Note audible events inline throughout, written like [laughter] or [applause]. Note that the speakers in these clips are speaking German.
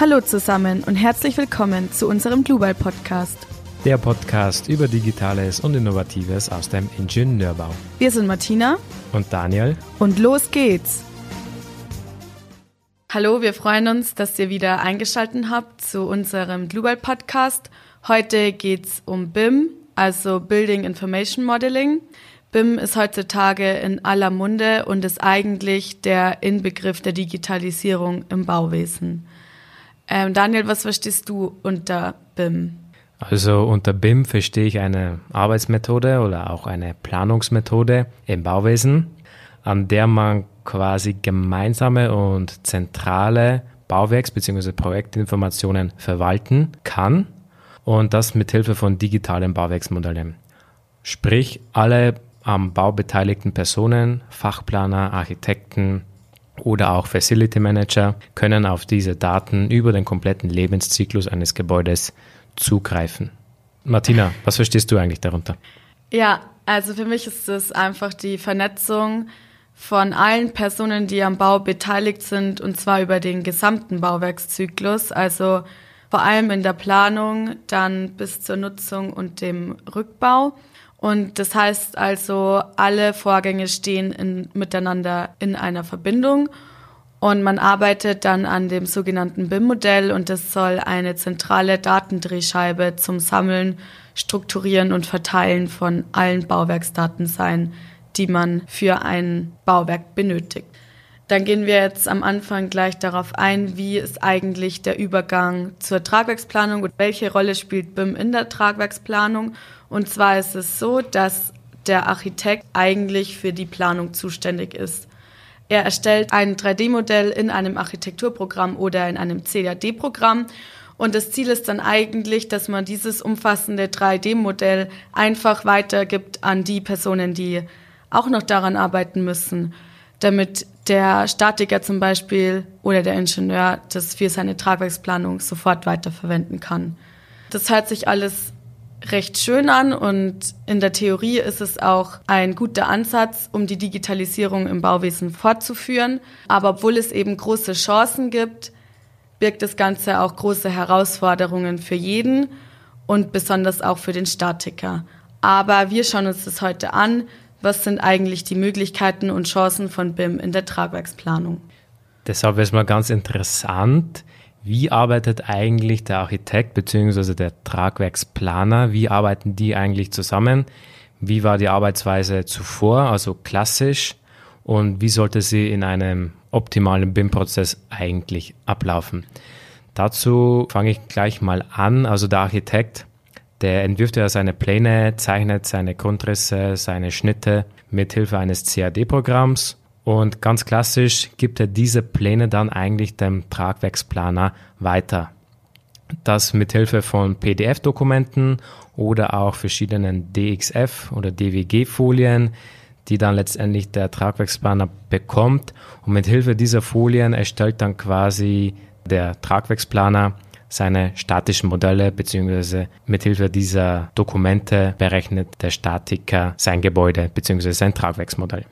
Hallo zusammen und herzlich willkommen zu unserem Global Podcast. Der Podcast über Digitales und Innovatives aus dem Ingenieurbau. Wir sind Martina und Daniel und los geht's. Hallo, wir freuen uns, dass ihr wieder eingeschaltet habt zu unserem Global Podcast. Heute geht's um BIM, also Building Information Modeling. BIM ist heutzutage in aller Munde und ist eigentlich der Inbegriff der Digitalisierung im Bauwesen. Ähm, Daniel, was verstehst du unter BIM? Also unter BIM verstehe ich eine Arbeitsmethode oder auch eine Planungsmethode im Bauwesen, an der man quasi gemeinsame und zentrale Bauwerks- bzw. Projektinformationen verwalten kann und das mit Hilfe von digitalen Bauwerksmodellen. Sprich, alle am Bau beteiligten Personen, Fachplaner, Architekten, oder auch Facility Manager können auf diese Daten über den kompletten Lebenszyklus eines Gebäudes zugreifen. Martina, was verstehst du eigentlich darunter? Ja, also für mich ist es einfach die Vernetzung von allen Personen, die am Bau beteiligt sind, und zwar über den gesamten Bauwerkszyklus, also vor allem in der Planung, dann bis zur Nutzung und dem Rückbau. Und das heißt also, alle Vorgänge stehen in, miteinander in einer Verbindung und man arbeitet dann an dem sogenannten BIM-Modell und das soll eine zentrale Datendrehscheibe zum Sammeln, Strukturieren und Verteilen von allen Bauwerksdaten sein, die man für ein Bauwerk benötigt. Dann gehen wir jetzt am Anfang gleich darauf ein, wie ist eigentlich der Übergang zur Tragwerksplanung und welche Rolle spielt BIM in der Tragwerksplanung und zwar ist es so, dass der Architekt eigentlich für die Planung zuständig ist. Er erstellt ein 3D-Modell in einem Architekturprogramm oder in einem CAD-Programm. Und das Ziel ist dann eigentlich, dass man dieses umfassende 3D-Modell einfach weitergibt an die Personen, die auch noch daran arbeiten müssen, damit der Statiker zum Beispiel oder der Ingenieur das für seine Tragwerksplanung sofort weiterverwenden kann. Das hört sich alles recht schön an und in der Theorie ist es auch ein guter Ansatz, um die Digitalisierung im Bauwesen fortzuführen. Aber obwohl es eben große Chancen gibt, birgt das Ganze auch große Herausforderungen für jeden und besonders auch für den Statiker. Aber wir schauen uns das heute an. Was sind eigentlich die Möglichkeiten und Chancen von BIM in der Tragwerksplanung? Deshalb es mal ganz interessant, wie arbeitet eigentlich der Architekt bzw. der Tragwerksplaner? Wie arbeiten die eigentlich zusammen? Wie war die Arbeitsweise zuvor, also klassisch? Und wie sollte sie in einem optimalen BIM-Prozess eigentlich ablaufen? Dazu fange ich gleich mal an. Also der Architekt, der entwirft ja seine Pläne, zeichnet seine Grundrisse, seine Schnitte mit Hilfe eines CAD-Programms und ganz klassisch gibt er diese Pläne dann eigentlich dem Tragwerksplaner weiter. Das mit Hilfe von PDF-Dokumenten oder auch verschiedenen DXF oder DWG-Folien, die dann letztendlich der Tragwerksplaner bekommt. Und mit Hilfe dieser Folien erstellt dann quasi der Tragwerksplaner seine statischen Modelle beziehungsweise mit Hilfe dieser Dokumente berechnet der Statiker sein Gebäude beziehungsweise sein Tragwerksmodell.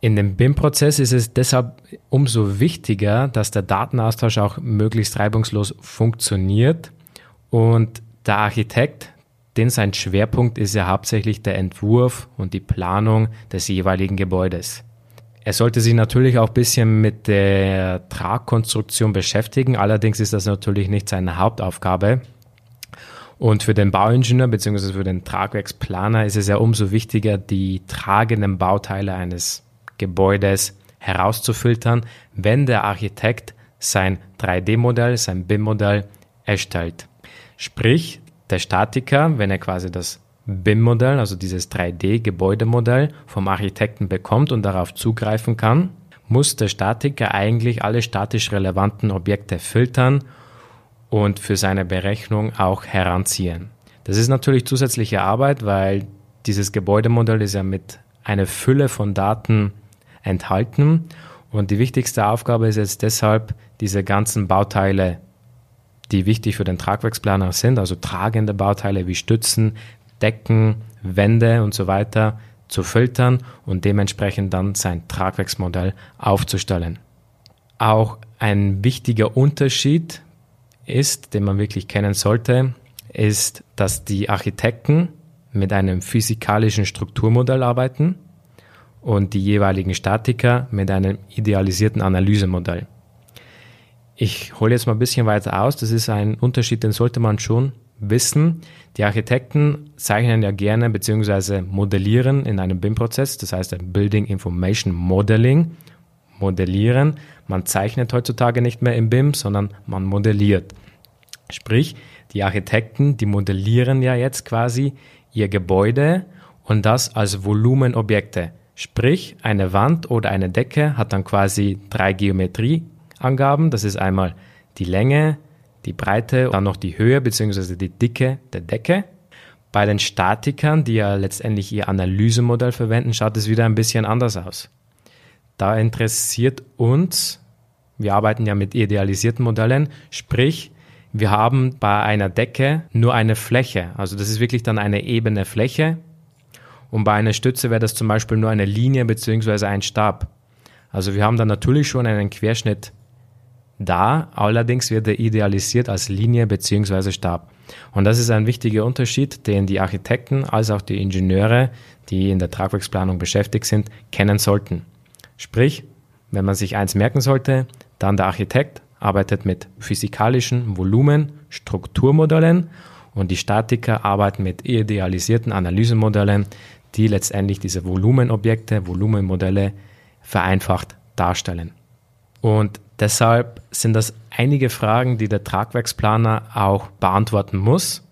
In dem BIM-Prozess ist es deshalb umso wichtiger, dass der Datenaustausch auch möglichst reibungslos funktioniert und der Architekt, denn sein Schwerpunkt ist ja hauptsächlich der Entwurf und die Planung des jeweiligen Gebäudes. Er sollte sich natürlich auch ein bisschen mit der Tragkonstruktion beschäftigen, allerdings ist das natürlich nicht seine Hauptaufgabe. Und für den Bauingenieur bzw. für den Tragwerksplaner ist es ja umso wichtiger, die tragenden Bauteile eines Gebäudes herauszufiltern, wenn der Architekt sein 3D-Modell, sein BIM-Modell erstellt. Sprich, der Statiker, wenn er quasi das BIM-Modell, also dieses 3D-Gebäudemodell vom Architekten bekommt und darauf zugreifen kann, muss der Statiker eigentlich alle statisch relevanten Objekte filtern und für seine Berechnung auch heranziehen. Das ist natürlich zusätzliche Arbeit, weil dieses Gebäudemodell ist ja mit einer Fülle von Daten enthalten. Und die wichtigste Aufgabe ist jetzt deshalb, diese ganzen Bauteile, die wichtig für den Tragwerksplaner sind, also tragende Bauteile wie Stützen, Decken, Wände und so weiter, zu filtern und dementsprechend dann sein Tragwerksmodell aufzustellen. Auch ein wichtiger Unterschied ist, den man wirklich kennen sollte, ist, dass die Architekten mit einem physikalischen Strukturmodell arbeiten und die jeweiligen Statiker mit einem idealisierten Analysemodell. Ich hole jetzt mal ein bisschen weiter aus. Das ist ein Unterschied, den sollte man schon wissen. Die Architekten zeichnen ja gerne bzw. modellieren in einem BIM-Prozess, das heißt ein Building Information Modeling. Modellieren. Man zeichnet heutzutage nicht mehr im BIM, sondern man modelliert. Sprich, die Architekten, die modellieren ja jetzt quasi ihr Gebäude und das als Volumenobjekte. Sprich, eine Wand oder eine Decke hat dann quasi drei Geometrieangaben. Das ist einmal die Länge, die Breite, dann noch die Höhe bzw. die Dicke der Decke. Bei den Statikern, die ja letztendlich ihr Analysemodell verwenden, schaut es wieder ein bisschen anders aus. Da interessiert uns, wir arbeiten ja mit idealisierten Modellen, sprich, wir haben bei einer Decke nur eine Fläche. Also das ist wirklich dann eine ebene Fläche. Und bei einer Stütze wäre das zum Beispiel nur eine Linie bzw. ein Stab. Also wir haben dann natürlich schon einen Querschnitt da, allerdings wird er idealisiert als Linie bzw. Stab. Und das ist ein wichtiger Unterschied, den die Architekten als auch die Ingenieure, die in der Tragwerksplanung beschäftigt sind, kennen sollten. Sprich, wenn man sich eins merken sollte, dann der Architekt arbeitet mit physikalischen Volumen, Strukturmodellen und die Statiker arbeiten mit idealisierten Analysemodellen, die letztendlich diese Volumenobjekte, Volumenmodelle vereinfacht darstellen. Und deshalb sind das einige Fragen, die der Tragwerksplaner auch beantworten muss.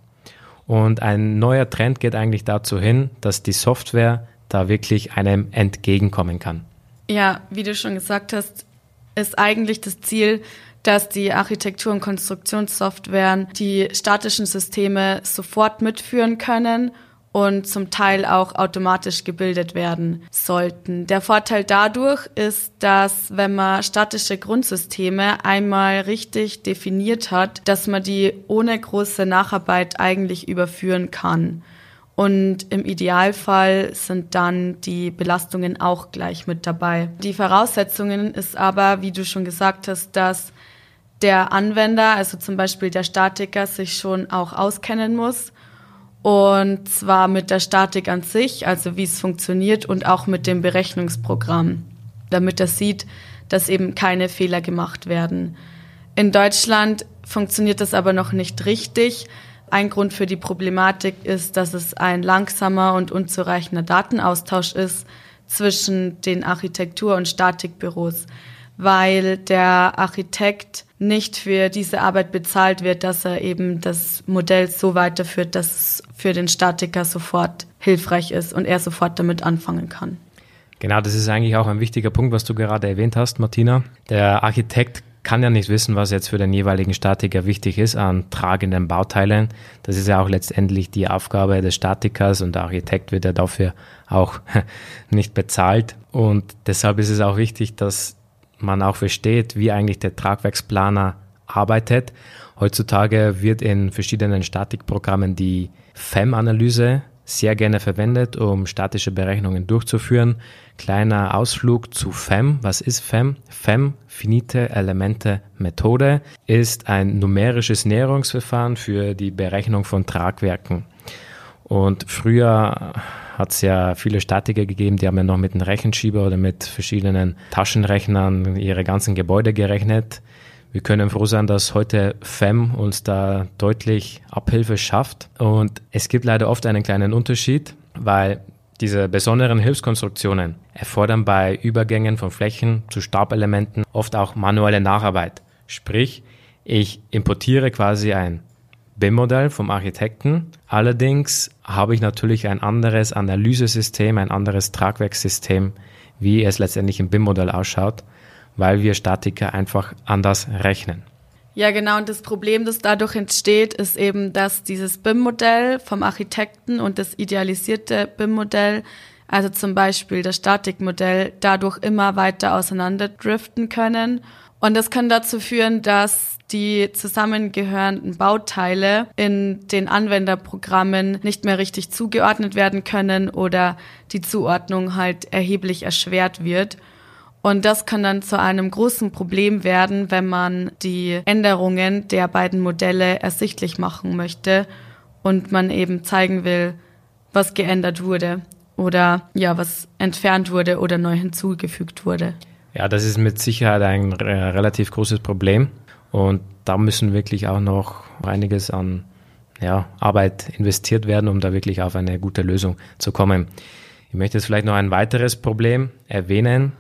Und ein neuer Trend geht eigentlich dazu hin, dass die Software da wirklich einem entgegenkommen kann. Ja, wie du schon gesagt hast, ist eigentlich das Ziel, dass die Architektur- und Konstruktionssoftwaren die statischen Systeme sofort mitführen können und zum Teil auch automatisch gebildet werden sollten. Der Vorteil dadurch ist, dass wenn man statische Grundsysteme einmal richtig definiert hat, dass man die ohne große Nacharbeit eigentlich überführen kann. Und im Idealfall sind dann die Belastungen auch gleich mit dabei. Die Voraussetzungen ist aber, wie du schon gesagt hast, dass der Anwender, also zum Beispiel der Statiker, sich schon auch auskennen muss. Und zwar mit der Statik an sich, also wie es funktioniert und auch mit dem Berechnungsprogramm, damit er sieht, dass eben keine Fehler gemacht werden. In Deutschland funktioniert das aber noch nicht richtig. Ein Grund für die Problematik ist, dass es ein langsamer und unzureichender Datenaustausch ist zwischen den Architektur- und Statikbüros, weil der Architekt nicht für diese Arbeit bezahlt wird, dass er eben das Modell so weiterführt, dass es für den Statiker sofort hilfreich ist und er sofort damit anfangen kann. Genau, das ist eigentlich auch ein wichtiger Punkt, was du gerade erwähnt hast, Martina. Der Architekt kann ja nicht wissen, was jetzt für den jeweiligen Statiker wichtig ist an tragenden Bauteilen. Das ist ja auch letztendlich die Aufgabe des Statikers und der Architekt wird ja dafür auch [laughs] nicht bezahlt. Und deshalb ist es auch wichtig, dass man auch versteht, wie eigentlich der Tragwerksplaner arbeitet. Heutzutage wird in verschiedenen Statikprogrammen die FEM-Analyse sehr gerne verwendet, um statische Berechnungen durchzuführen. Kleiner Ausflug zu FEM. Was ist FEM? FEM, finite Elemente Methode, ist ein numerisches Näherungsverfahren für die Berechnung von Tragwerken. Und früher hat es ja viele Statiker gegeben, die haben ja noch mit einem Rechenschieber oder mit verschiedenen Taschenrechnern ihre ganzen Gebäude gerechnet. Wir können froh sein, dass heute FEM uns da deutlich Abhilfe schafft. Und es gibt leider oft einen kleinen Unterschied, weil diese besonderen Hilfskonstruktionen erfordern bei Übergängen von Flächen zu Stabelementen oft auch manuelle Nacharbeit. Sprich, ich importiere quasi ein BIM-Modell vom Architekten. Allerdings habe ich natürlich ein anderes Analysesystem, ein anderes Tragwerkssystem, wie es letztendlich im BIM-Modell ausschaut weil wir Statiker einfach anders rechnen. Ja, genau. Und das Problem, das dadurch entsteht, ist eben, dass dieses BIM-Modell vom Architekten und das idealisierte BIM-Modell, also zum Beispiel das Statikmodell, dadurch immer weiter auseinanderdriften können. Und das kann dazu führen, dass die zusammengehörenden Bauteile in den Anwenderprogrammen nicht mehr richtig zugeordnet werden können oder die Zuordnung halt erheblich erschwert wird. Und das kann dann zu einem großen Problem werden, wenn man die Änderungen der beiden Modelle ersichtlich machen möchte und man eben zeigen will, was geändert wurde oder ja, was entfernt wurde oder neu hinzugefügt wurde. Ja, das ist mit Sicherheit ein relativ großes Problem und da müssen wirklich auch noch einiges an ja, Arbeit investiert werden, um da wirklich auf eine gute Lösung zu kommen. Ich möchte jetzt vielleicht noch ein weiteres Problem erwähnen.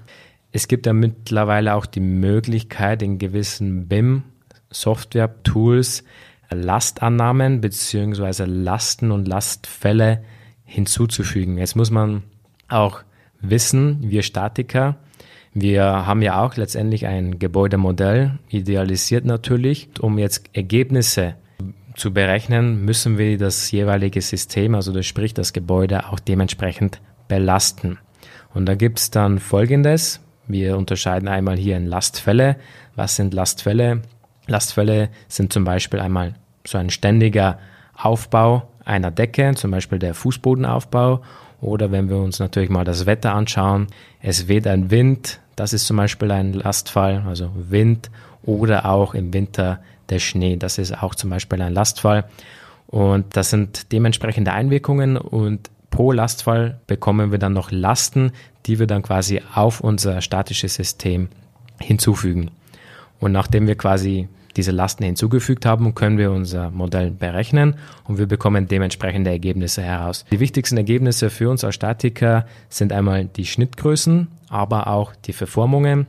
Es gibt ja mittlerweile auch die Möglichkeit, in gewissen BIM-Software-Tools Lastannahmen bzw. Lasten und Lastfälle hinzuzufügen. Jetzt muss man auch wissen, wir Statiker, wir haben ja auch letztendlich ein Gebäudemodell, idealisiert natürlich. Um jetzt Ergebnisse zu berechnen, müssen wir das jeweilige System, also das sprich das Gebäude, auch dementsprechend belasten. Und da gibt es dann Folgendes. Wir unterscheiden einmal hier in Lastfälle. Was sind Lastfälle? Lastfälle sind zum Beispiel einmal so ein ständiger Aufbau einer Decke, zum Beispiel der Fußbodenaufbau. Oder wenn wir uns natürlich mal das Wetter anschauen, es weht ein Wind, das ist zum Beispiel ein Lastfall, also Wind oder auch im Winter der Schnee, das ist auch zum Beispiel ein Lastfall. Und das sind dementsprechende Einwirkungen und pro Lastfall bekommen wir dann noch Lasten, die wir dann quasi auf unser statisches System hinzufügen. Und nachdem wir quasi diese Lasten hinzugefügt haben, können wir unser Modell berechnen und wir bekommen dementsprechende Ergebnisse heraus. Die wichtigsten Ergebnisse für uns als Statiker sind einmal die Schnittgrößen, aber auch die Verformungen,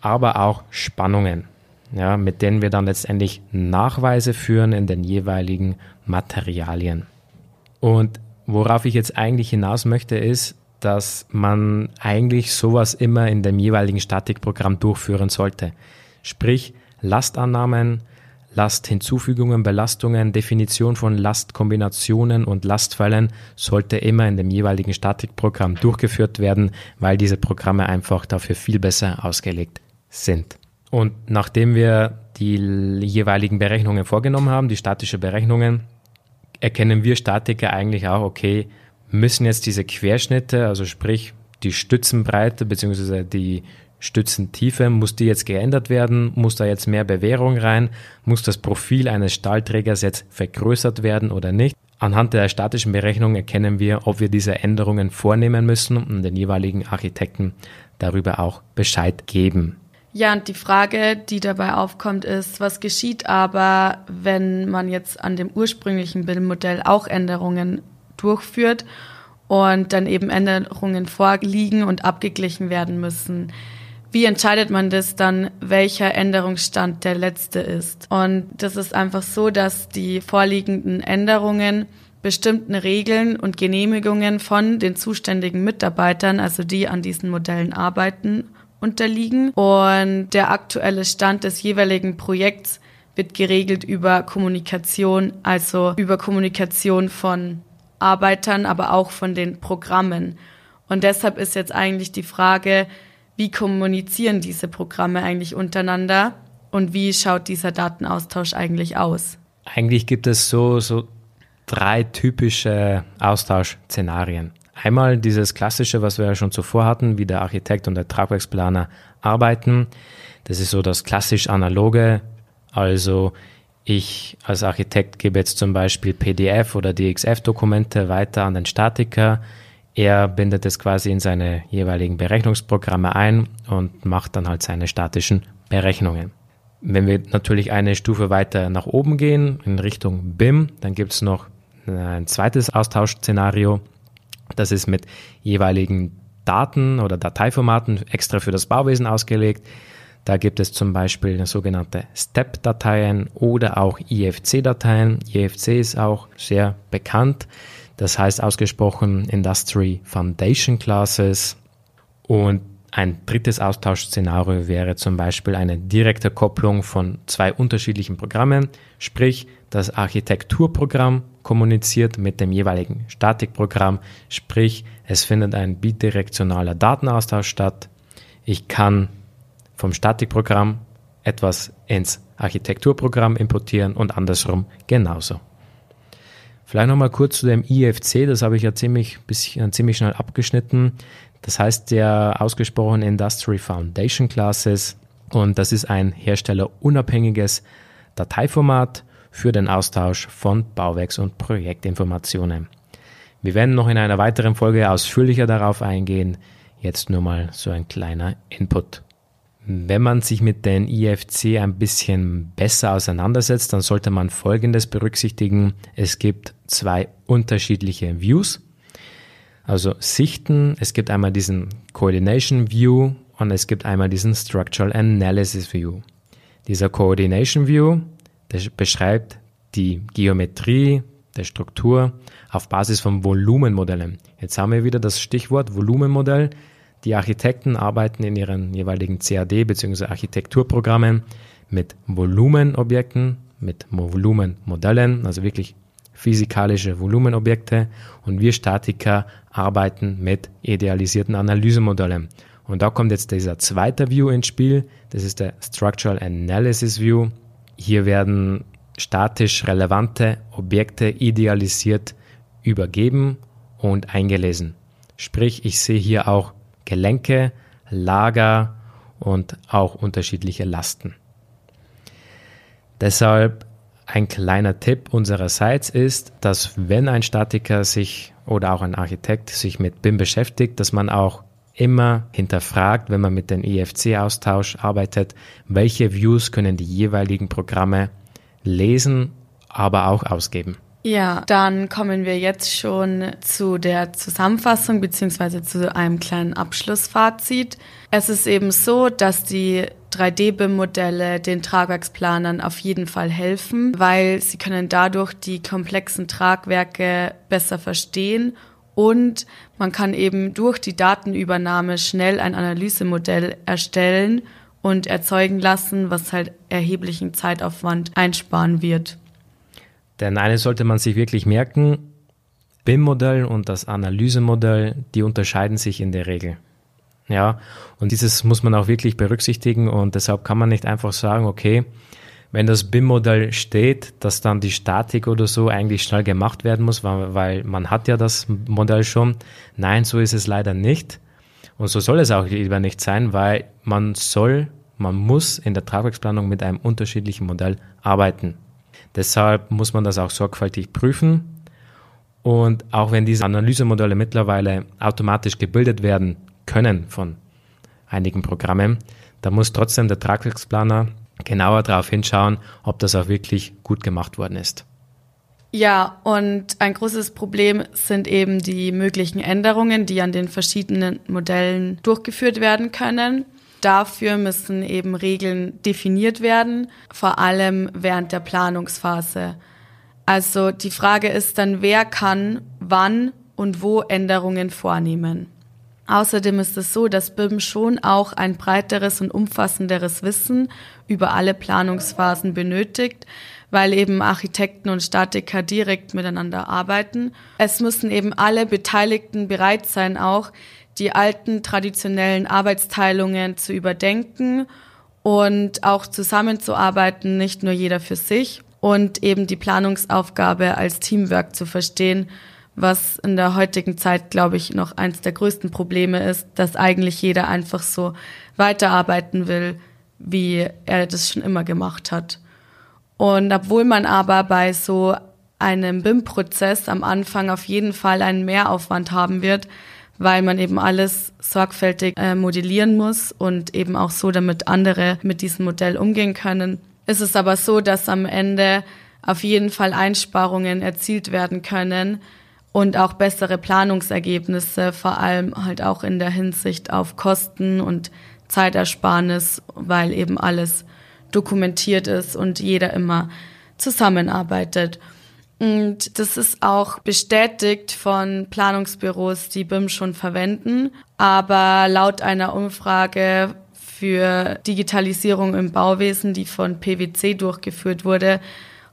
aber auch Spannungen, ja, mit denen wir dann letztendlich Nachweise führen in den jeweiligen Materialien. Und worauf ich jetzt eigentlich hinaus möchte, ist, dass man eigentlich sowas immer in dem jeweiligen Statikprogramm durchführen sollte. Sprich, Lastannahmen, Lasthinzufügungen, Belastungen, Definition von Lastkombinationen und Lastfällen sollte immer in dem jeweiligen Statikprogramm durchgeführt werden, weil diese Programme einfach dafür viel besser ausgelegt sind. Und nachdem wir die jeweiligen Berechnungen vorgenommen haben, die statische Berechnungen, erkennen wir Statiker eigentlich auch, okay, müssen jetzt diese Querschnitte, also sprich die Stützenbreite bzw. die Stützentiefe, muss die jetzt geändert werden? Muss da jetzt mehr Bewährung rein? Muss das Profil eines Stahlträgers jetzt vergrößert werden oder nicht? Anhand der statischen Berechnung erkennen wir, ob wir diese Änderungen vornehmen müssen und den jeweiligen Architekten darüber auch Bescheid geben. Ja, und die Frage, die dabei aufkommt, ist, was geschieht aber, wenn man jetzt an dem ursprünglichen Bildmodell auch Änderungen durchführt und dann eben Änderungen vorliegen und abgeglichen werden müssen? Wie entscheidet man das dann, welcher Änderungsstand der letzte ist? Und das ist einfach so, dass die vorliegenden Änderungen bestimmten Regeln und Genehmigungen von den zuständigen Mitarbeitern, also die an diesen Modellen arbeiten, unterliegen. Und der aktuelle Stand des jeweiligen Projekts wird geregelt über Kommunikation, also über Kommunikation von Arbeitern, aber auch von den Programmen. Und deshalb ist jetzt eigentlich die Frage, wie kommunizieren diese Programme eigentlich untereinander und wie schaut dieser Datenaustausch eigentlich aus? Eigentlich gibt es so, so drei typische Austauschszenarien. Einmal dieses klassische, was wir ja schon zuvor hatten, wie der Architekt und der Tragwerksplaner arbeiten. Das ist so das klassisch analoge. Also ich als Architekt gebe jetzt zum Beispiel PDF oder DXF-Dokumente weiter an den Statiker. Er bindet es quasi in seine jeweiligen Berechnungsprogramme ein und macht dann halt seine statischen Berechnungen. Wenn wir natürlich eine Stufe weiter nach oben gehen, in Richtung BIM, dann gibt es noch ein zweites Austauschszenario. Das ist mit jeweiligen Daten oder Dateiformaten extra für das Bauwesen ausgelegt. Da gibt es zum Beispiel sogenannte STEP-Dateien oder auch IFC-Dateien. IFC ist auch sehr bekannt. Das heißt ausgesprochen Industry Foundation Classes. Und ein drittes Austauschszenario wäre zum Beispiel eine direkte Kopplung von zwei unterschiedlichen Programmen, sprich das Architekturprogramm kommuniziert mit dem jeweiligen Statikprogramm, sprich es findet ein bidirektionaler Datenaustausch statt. Ich kann vom Statikprogramm etwas ins Architekturprogramm importieren und andersrum genauso. Vielleicht nochmal kurz zu dem IFC, das habe ich ja ziemlich, bisschen, ziemlich schnell abgeschnitten. Das heißt ja ausgesprochen Industry Foundation Classes und das ist ein herstellerunabhängiges Dateiformat für den Austausch von Bauwerks- und Projektinformationen. Wir werden noch in einer weiteren Folge ausführlicher darauf eingehen. Jetzt nur mal so ein kleiner Input. Wenn man sich mit den IFC ein bisschen besser auseinandersetzt, dann sollte man Folgendes berücksichtigen. Es gibt zwei unterschiedliche Views, also Sichten. Es gibt einmal diesen Coordination View und es gibt einmal diesen Structural Analysis View. Dieser Coordination View, beschreibt die Geometrie der Struktur auf Basis von Volumenmodellen. Jetzt haben wir wieder das Stichwort Volumenmodell. Die Architekten arbeiten in ihren jeweiligen CAD bzw. Architekturprogrammen mit Volumenobjekten, mit Volumenmodellen, also wirklich physikalische Volumenobjekte und wir Statiker arbeiten mit idealisierten Analysemodellen. Und da kommt jetzt dieser zweite View ins Spiel, das ist der Structural Analysis View. Hier werden statisch relevante Objekte idealisiert übergeben und eingelesen. Sprich, ich sehe hier auch Gelenke, Lager und auch unterschiedliche Lasten. Deshalb ein kleiner Tipp unsererseits ist, dass wenn ein Statiker sich oder auch ein Architekt sich mit BIM beschäftigt, dass man auch immer hinterfragt, wenn man mit dem IFC-Austausch arbeitet, welche Views können die jeweiligen Programme lesen, aber auch ausgeben. Ja, dann kommen wir jetzt schon zu der Zusammenfassung beziehungsweise zu einem kleinen Abschlussfazit. Es ist eben so, dass die 3D-BIM-Modelle den Tragwerksplanern auf jeden Fall helfen, weil sie können dadurch die komplexen Tragwerke besser verstehen und man kann eben durch die Datenübernahme schnell ein Analysemodell erstellen und erzeugen lassen, was halt erheblichen Zeitaufwand einsparen wird. Denn eines sollte man sich wirklich merken, BIM-Modell und das Analysemodell, die unterscheiden sich in der Regel. Ja, und dieses muss man auch wirklich berücksichtigen und deshalb kann man nicht einfach sagen, okay, wenn das BIM-Modell steht, dass dann die Statik oder so eigentlich schnell gemacht werden muss, weil, weil man hat ja das Modell schon. Nein, so ist es leider nicht. Und so soll es auch lieber nicht sein, weil man soll, man muss in der Tragwerksplanung mit einem unterschiedlichen Modell arbeiten. Deshalb muss man das auch sorgfältig prüfen. Und auch wenn diese Analysemodelle mittlerweile automatisch gebildet werden können von einigen Programmen, da muss trotzdem der Tragwerksplaner genauer darauf hinschauen, ob das auch wirklich gut gemacht worden ist. Ja, und ein großes Problem sind eben die möglichen Änderungen, die an den verschiedenen Modellen durchgeführt werden können. Dafür müssen eben Regeln definiert werden, vor allem während der Planungsphase. Also die Frage ist dann, wer kann wann und wo Änderungen vornehmen. Außerdem ist es so, dass BIM schon auch ein breiteres und umfassenderes Wissen über alle Planungsphasen benötigt, weil eben Architekten und Statiker direkt miteinander arbeiten. Es müssen eben alle Beteiligten bereit sein, auch die alten traditionellen Arbeitsteilungen zu überdenken und auch zusammenzuarbeiten, nicht nur jeder für sich und eben die Planungsaufgabe als Teamwork zu verstehen, was in der heutigen Zeit, glaube ich, noch eins der größten Probleme ist, dass eigentlich jeder einfach so weiterarbeiten will, wie er das schon immer gemacht hat. Und obwohl man aber bei so einem BIM-Prozess am Anfang auf jeden Fall einen Mehraufwand haben wird, weil man eben alles sorgfältig äh, modellieren muss und eben auch so, damit andere mit diesem Modell umgehen können. Ist es aber so, dass am Ende auf jeden Fall Einsparungen erzielt werden können und auch bessere Planungsergebnisse, vor allem halt auch in der Hinsicht auf Kosten und Zeitersparnis, weil eben alles dokumentiert ist und jeder immer zusammenarbeitet. Und das ist auch bestätigt von Planungsbüros, die BIM schon verwenden. Aber laut einer Umfrage für Digitalisierung im Bauwesen, die von PwC durchgeführt wurde,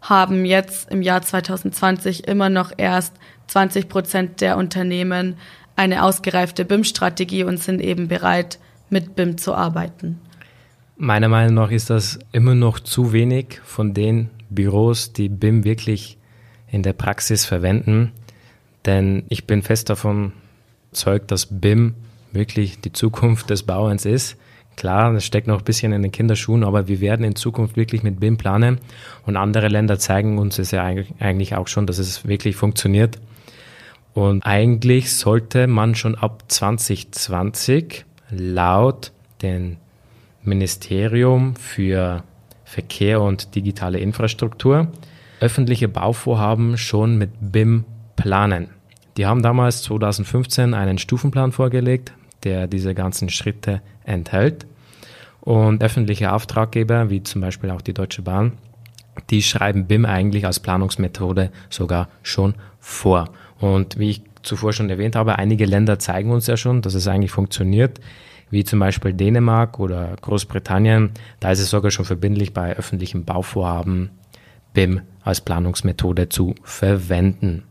haben jetzt im Jahr 2020 immer noch erst 20 Prozent der Unternehmen eine ausgereifte BIM-Strategie und sind eben bereit, mit BIM zu arbeiten. Meiner Meinung nach ist das immer noch zu wenig von den Büros, die BIM wirklich in der Praxis verwenden. Denn ich bin fest davon überzeugt, dass BIM wirklich die Zukunft des Bauerns ist. Klar, das steckt noch ein bisschen in den Kinderschuhen, aber wir werden in Zukunft wirklich mit BIM planen und andere Länder zeigen uns es ja eigentlich auch schon, dass es wirklich funktioniert. Und eigentlich sollte man schon ab 2020 laut dem Ministerium für Verkehr und digitale Infrastruktur öffentliche Bauvorhaben schon mit BIM planen. Die haben damals 2015 einen Stufenplan vorgelegt, der diese ganzen Schritte enthält. Und öffentliche Auftraggeber, wie zum Beispiel auch die Deutsche Bahn, die schreiben BIM eigentlich als Planungsmethode sogar schon vor. Und wie ich zuvor schon erwähnt habe, einige Länder zeigen uns ja schon, dass es eigentlich funktioniert, wie zum Beispiel Dänemark oder Großbritannien. Da ist es sogar schon verbindlich bei öffentlichen Bauvorhaben BIM als Planungsmethode zu verwenden.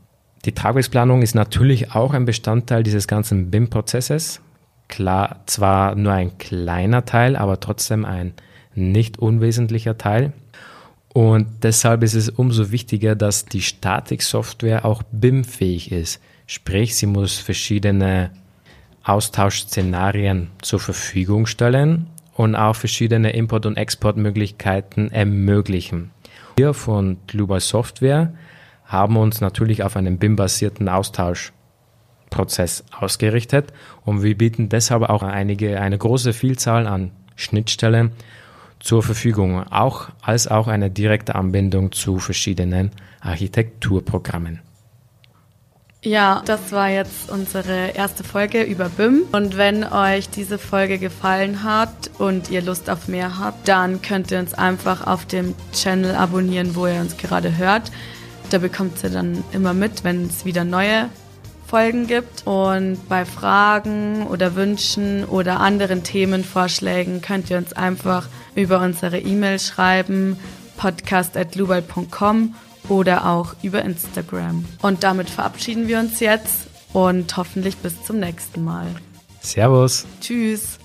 Die Tragwerksplanung ist natürlich auch ein Bestandteil dieses ganzen BIM-Prozesses. Klar, zwar nur ein kleiner Teil, aber trotzdem ein nicht unwesentlicher Teil. Und deshalb ist es umso wichtiger, dass die Statik-Software auch BIM-fähig ist. Sprich, sie muss verschiedene Austauschszenarien zur Verfügung stellen und auch verschiedene Import- und Exportmöglichkeiten ermöglichen. Wir von Global Software haben uns natürlich auf einen BIM-basierten Austauschprozess ausgerichtet und wir bieten deshalb auch einige, eine große Vielzahl an Schnittstellen zur Verfügung, auch als auch eine direkte Anbindung zu verschiedenen Architekturprogrammen. Ja, das war jetzt unsere erste Folge über BIM. Und wenn euch diese Folge gefallen hat und ihr Lust auf mehr habt, dann könnt ihr uns einfach auf dem Channel abonnieren, wo ihr uns gerade hört. Da bekommt ihr dann immer mit, wenn es wieder neue Folgen gibt. Und bei Fragen oder Wünschen oder anderen Themenvorschlägen könnt ihr uns einfach über unsere E-Mail schreiben, podcast.lubal.com oder auch über Instagram. Und damit verabschieden wir uns jetzt und hoffentlich bis zum nächsten Mal. Servus. Tschüss.